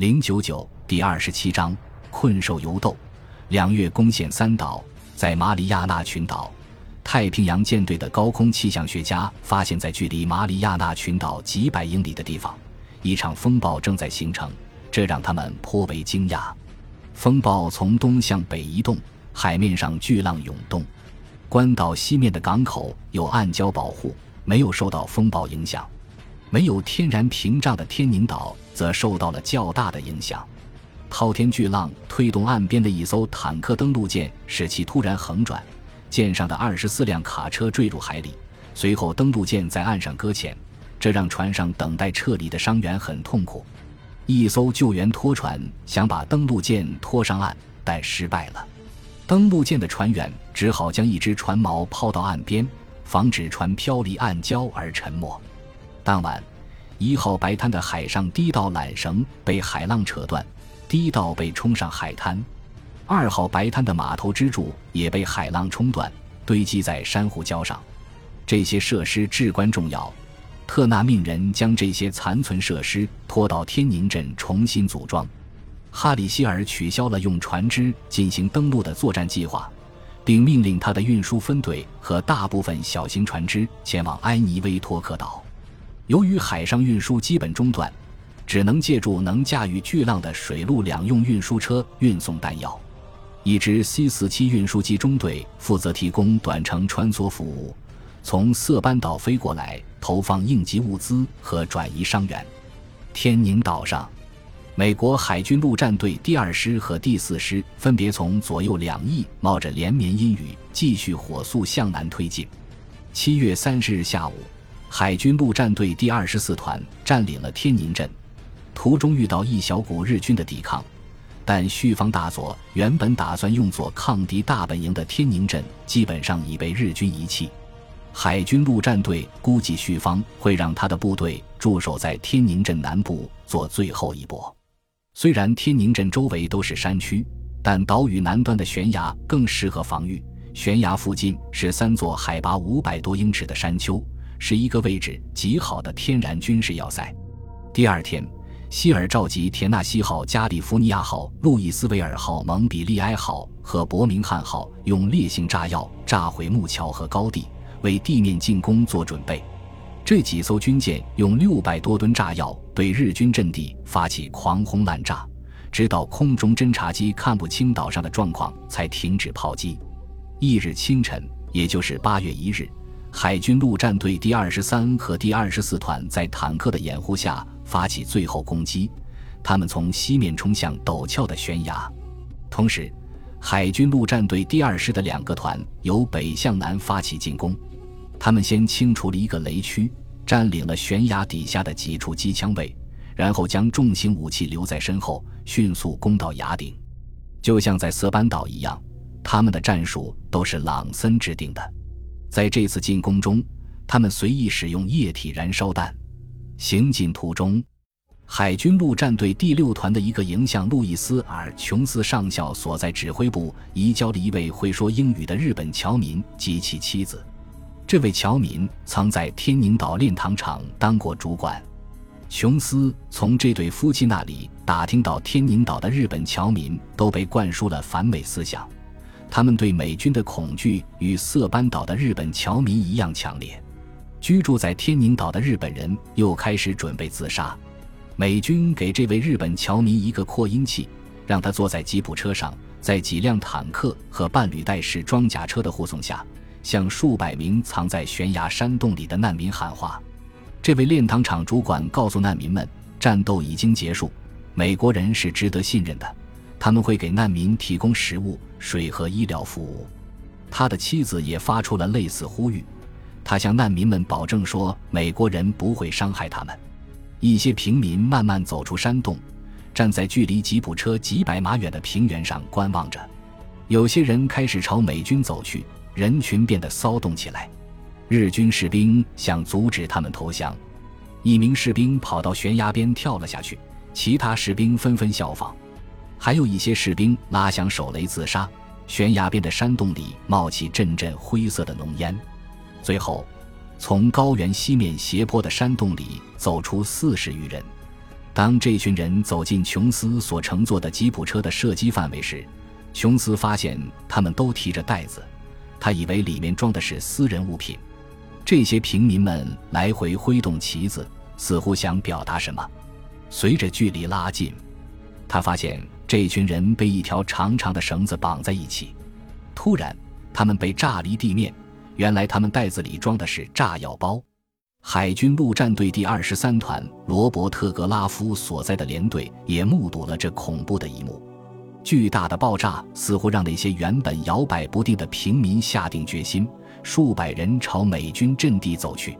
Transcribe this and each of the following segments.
零九九第二十七章困兽犹斗。两月攻陷三岛，在马里亚纳群岛，太平洋舰队的高空气象学家发现，在距离马里亚纳群岛几百英里的地方，一场风暴正在形成，这让他们颇为惊讶。风暴从东向北移动，海面上巨浪涌动。关岛西面的港口有暗礁保护，没有受到风暴影响。没有天然屏障的天宁岛则受到了较大的影响。滔天巨浪推动岸边的一艘坦克登陆舰，使其突然横转，舰上的二十四辆卡车坠入海里。随后，登陆舰在岸上搁浅，这让船上等待撤离的伤员很痛苦。一艘救援拖船想把登陆舰拖上岸，但失败了。登陆舰的船员只好将一只船锚抛到岸边，防止船漂离岸礁而沉没。当晚，一号白滩的海上第一道缆绳被海浪扯断。第一道被冲上海滩，二号白滩的码头支柱也被海浪冲断，堆积在珊瑚礁上。这些设施至关重要，特纳命人将这些残存设施拖到天宁镇重新组装。哈里希尔取消了用船只进行登陆的作战计划，并命令他的运输分队和大部分小型船只前往埃尼威托克岛。由于海上运输基本中断。只能借助能驾驭巨浪的水陆两用运输车运送弹药。一支 C 四七运输机中队负责提供短程穿梭服务，从色班岛飞过来，投放应急物资和转移伤员。天宁岛上，美国海军陆战队第二师和第四师分别从左右两翼冒着连绵阴雨，继续火速向南推进。七月三十日下午，海军陆战队第二十四团占领了天宁镇。途中遇到一小股日军的抵抗，但旭方大佐原本打算用作抗敌大本营的天宁镇，基本上已被日军遗弃。海军陆战队估计旭方会让他的部队驻守在天宁镇南部做最后一搏。虽然天宁镇周围都是山区，但岛屿南端的悬崖更适合防御。悬崖附近是三座海拔五百多英尺的山丘，是一个位置极好的天然军事要塞。第二天。希尔召集田纳西号、加利福尼亚号、路易斯维尔号、蒙彼利埃号和伯明翰号，用烈性炸药炸毁木桥和高地，为地面进攻做准备。这几艘军舰用六百多吨炸药对日军阵地发起狂轰滥炸，直到空中侦察机看不清岛上的状况才停止炮击。翌日清晨，也就是八月一日，海军陆战队第二十三和第二十四团在坦克的掩护下。发起最后攻击，他们从西面冲向陡峭的悬崖。同时，海军陆战队第二师的两个团由北向南发起进攻。他们先清除了一个雷区，占领了悬崖底下的几处机枪位，然后将重型武器留在身后，迅速攻到崖顶。就像在色班岛一样，他们的战术都是朗森制定的。在这次进攻中，他们随意使用液体燃烧弹。行进途中，海军陆战队第六团的一个营向路易斯·尔琼斯上校所在指挥部移交了一位会说英语的日本侨民及其妻子。这位侨民曾在天宁岛炼糖厂当过主管。琼斯从这对夫妻那里打听到，天宁岛的日本侨民都被灌输了反美思想，他们对美军的恐惧与色班岛的日本侨民一样强烈。居住在天宁岛的日本人又开始准备自杀。美军给这位日本侨民一个扩音器，让他坐在吉普车上，在几辆坦克和半履带式装甲车的护送下，向数百名藏在悬崖山洞里的难民喊话。这位炼糖厂主管告诉难民们，战斗已经结束，美国人是值得信任的，他们会给难民提供食物、水和医疗服务。他的妻子也发出了类似呼吁。他向难民们保证说：“美国人不会伤害他们。”一些平民慢慢走出山洞，站在距离吉普车几百码远的平原上观望着。有些人开始朝美军走去，人群变得骚动起来。日军士兵想阻止他们投降，一名士兵跑到悬崖边跳了下去，其他士兵纷纷效仿。还有一些士兵拉响手雷自杀。悬崖边的山洞里冒起阵阵灰色的浓烟。最后，从高原西面斜坡的山洞里走出四十余人，当这群人走进琼斯所乘坐的吉普车的射击范围时，琼斯发现他们都提着袋子，他以为里面装的是私人物品。这些平民们来回挥动旗子，似乎想表达什么。随着距离拉近，他发现这群人被一条长长的绳子绑在一起。突然，他们被炸离地面。原来他们袋子里装的是炸药包。海军陆战队第二十三团罗伯特·格拉夫所在的连队也目睹了这恐怖的一幕。巨大的爆炸似乎让那些原本摇摆不定的平民下定决心，数百人朝美军阵地走去。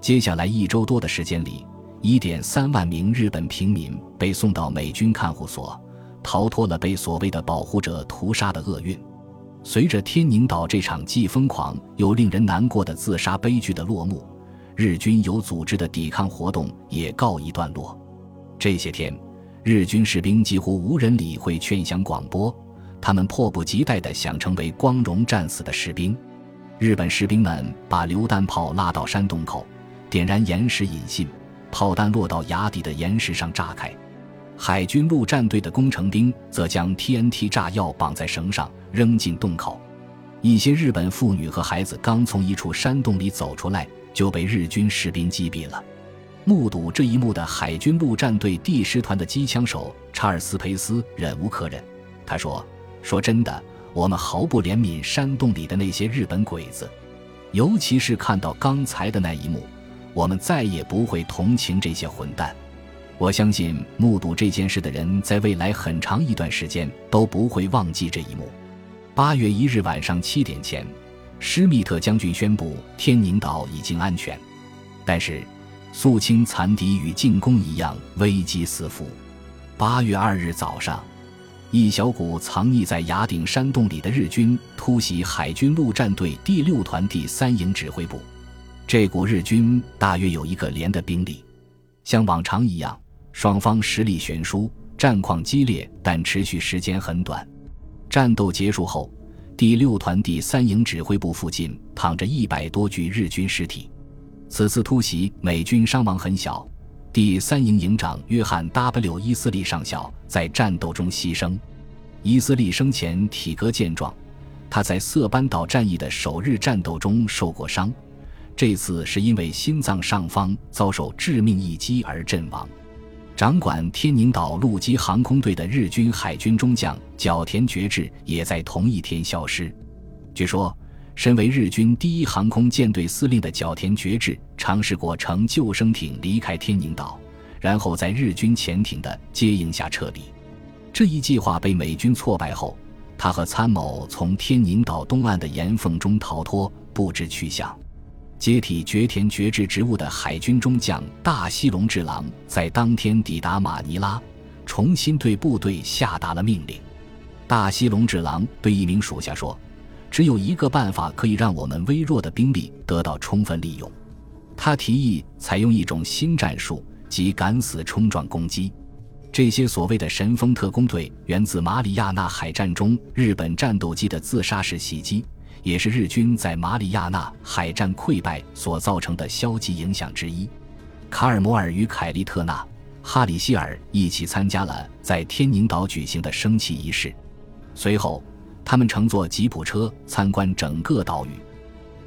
接下来一周多的时间里，一点三万名日本平民被送到美军看护所，逃脱了被所谓的保护者屠杀的厄运。随着天宁岛这场既疯狂又令人难过的自杀悲剧的落幕，日军有组织的抵抗活动也告一段落。这些天，日军士兵几乎无人理会劝降广播，他们迫不及待地想成为光荣战死的士兵。日本士兵们把榴弹炮拉到山洞口，点燃岩石引信，炮弹落到崖底的岩石上炸开。海军陆战队的工程兵则将 TNT 炸药绑在绳上扔进洞口。一些日本妇女和孩子刚从一处山洞里走出来，就被日军士兵击毙了。目睹这一幕的海军陆战队第十团的机枪手查尔斯·佩斯忍无可忍，他说：“说真的，我们毫不怜悯山洞里的那些日本鬼子，尤其是看到刚才的那一幕，我们再也不会同情这些混蛋。我相信目睹这件事的人，在未来很长一段时间都不会忘记这一幕。”八月一日晚上七点前，施密特将军宣布天宁岛已经安全，但是。肃清残敌与进攻一样，危机四伏。八月二日早上，一小股藏匿在崖顶山洞里的日军突袭海军陆战队第六团第三营指挥部。这股日军大约有一个连的兵力。像往常一样，双方实力悬殊，战况激烈，但持续时间很短。战斗结束后，第六团第三营指挥部附近躺着一百多具日军尸体。此次突袭，美军伤亡很小。第三营营长约翰 ·W· 伊斯利上校在战斗中牺牲。伊斯利生前体格健壮，他在色班岛战役的首日战斗中受过伤，这次是因为心脏上方遭受致命一击而阵亡。掌管天宁岛陆基航空队的日军海军中将角田觉志也在同一天消失。据说。身为日军第一航空舰队司令的角田觉志，尝试过乘救生艇离开天宁岛，然后在日军潜艇的接应下撤离。这一计划被美军挫败后，他和参谋从天宁岛东岸的岩缝中逃脱，不知去向。接替角田觉志职务的海军中将大西隆治郎在当天抵达马尼拉，重新对部队下达了命令。大西隆治郎对一名属下说。只有一个办法可以让我们微弱的兵力得到充分利用。他提议采用一种新战术，即敢死冲撞攻击。这些所谓的神风特工队源自马里亚纳海战中日本战斗机的自杀式袭击，也是日军在马里亚纳海战溃败所造成的消极影响之一。卡尔摩尔与凯利特纳、哈里希尔一起参加了在天宁岛举行的升旗仪式，随后。他们乘坐吉普车参观整个岛屿，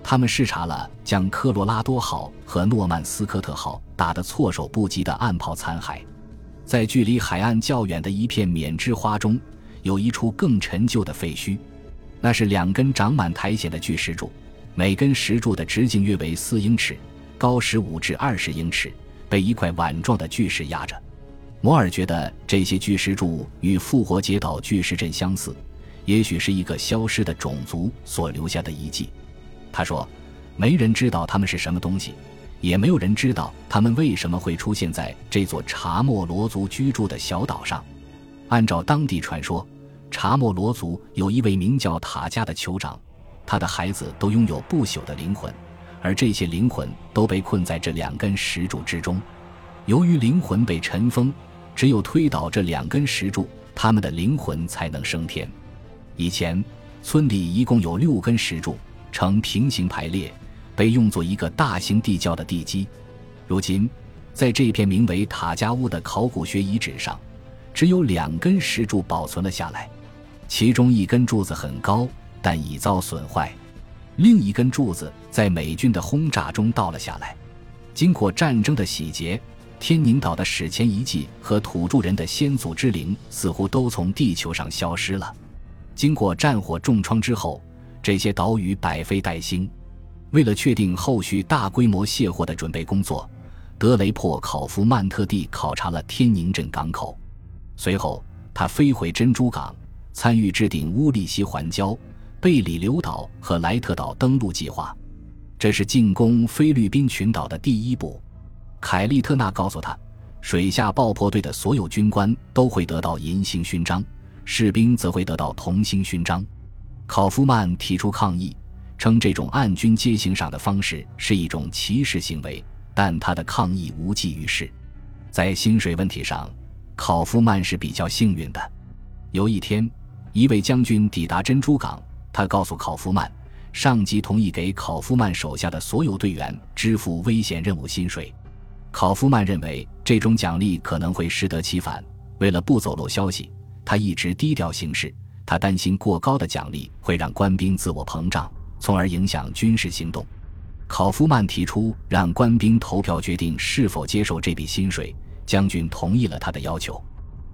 他们视察了将科罗拉多号和诺曼斯科特号打得措手不及的岸炮残骸。在距离海岸较远的一片缅栀花中，有一处更陈旧的废墟，那是两根长满苔藓的巨石柱，每根石柱的直径约为四英尺，高十五至二十英尺，被一块碗状的巨石压着。摩尔觉得这些巨石柱与复活节岛巨石阵相似。也许是一个消失的种族所留下的遗迹，他说：“没人知道他们是什么东西，也没有人知道他们为什么会出现在这座查莫罗族居住的小岛上。按照当地传说，查莫罗族有一位名叫塔加的酋长，他的孩子都拥有不朽的灵魂，而这些灵魂都被困在这两根石柱之中。由于灵魂被尘封，只有推倒这两根石柱，他们的灵魂才能升天。”以前，村里一共有六根石柱，呈平行排列，被用作一个大型地窖的地基。如今，在这片名为塔加乌的考古学遗址上，只有两根石柱保存了下来，其中一根柱子很高，但已遭损坏；另一根柱子在美军的轰炸中倒了下来。经过战争的洗劫，天宁岛的史前遗迹和土著人的先祖之灵似乎都从地球上消失了。经过战火重创之后，这些岛屿百废待兴。为了确定后续大规模卸货的准备工作。德雷珀考夫曼特地考察了天宁镇港口，随后他飞回珍珠港，参与制定乌利希环礁、贝里留岛和莱特岛登陆计划。这是进攻菲律宾群岛的第一步。凯利特纳告诉他，水下爆破队的所有军官都会得到银星勋章，士兵则会得到铜星勋章。考夫曼提出抗议，称这种按军阶行赏的方式是一种歧视行为。但他的抗议无济于事，在薪水问题上，考夫曼是比较幸运的。有一天，一位将军抵达珍珠港，他告诉考夫曼，上级同意给考夫曼手下的所有队员支付危险任务薪水。考夫曼认为这种奖励可能会适得其反，为了不走漏消息，他一直低调行事。他担心过高的奖励会让官兵自我膨胀，从而影响军事行动。考夫曼提出让官兵投票决定是否接受这笔薪水，将军同意了他的要求。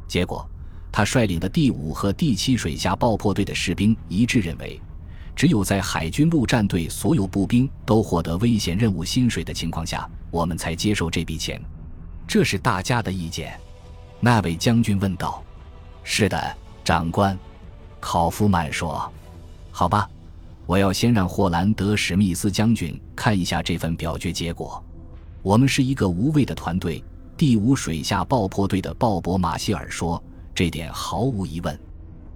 结果，他率领的第五和第七水下爆破队的士兵一致认为，只有在海军陆战队所有步兵都获得危险任务薪水的情况下，我们才接受这笔钱。这是大家的意见。那位将军问道：“是的，长官。”考夫曼说：“好吧。”我要先让霍兰德·史密斯将军看一下这份表决结果。我们是一个无畏的团队。第五水下爆破队的鲍勃·马歇尔说：“这点毫无疑问，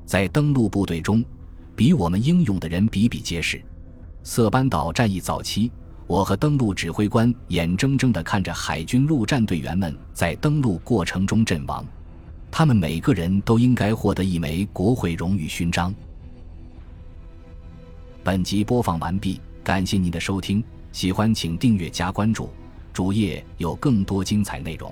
在登陆部队中，比我们英勇的人比比皆是。色班岛战役早期，我和登陆指挥官眼睁睁地看着海军陆战队员们在登陆过程中阵亡，他们每个人都应该获得一枚国会荣誉勋章。”本集播放完毕，感谢您的收听，喜欢请订阅加关注，主页有更多精彩内容。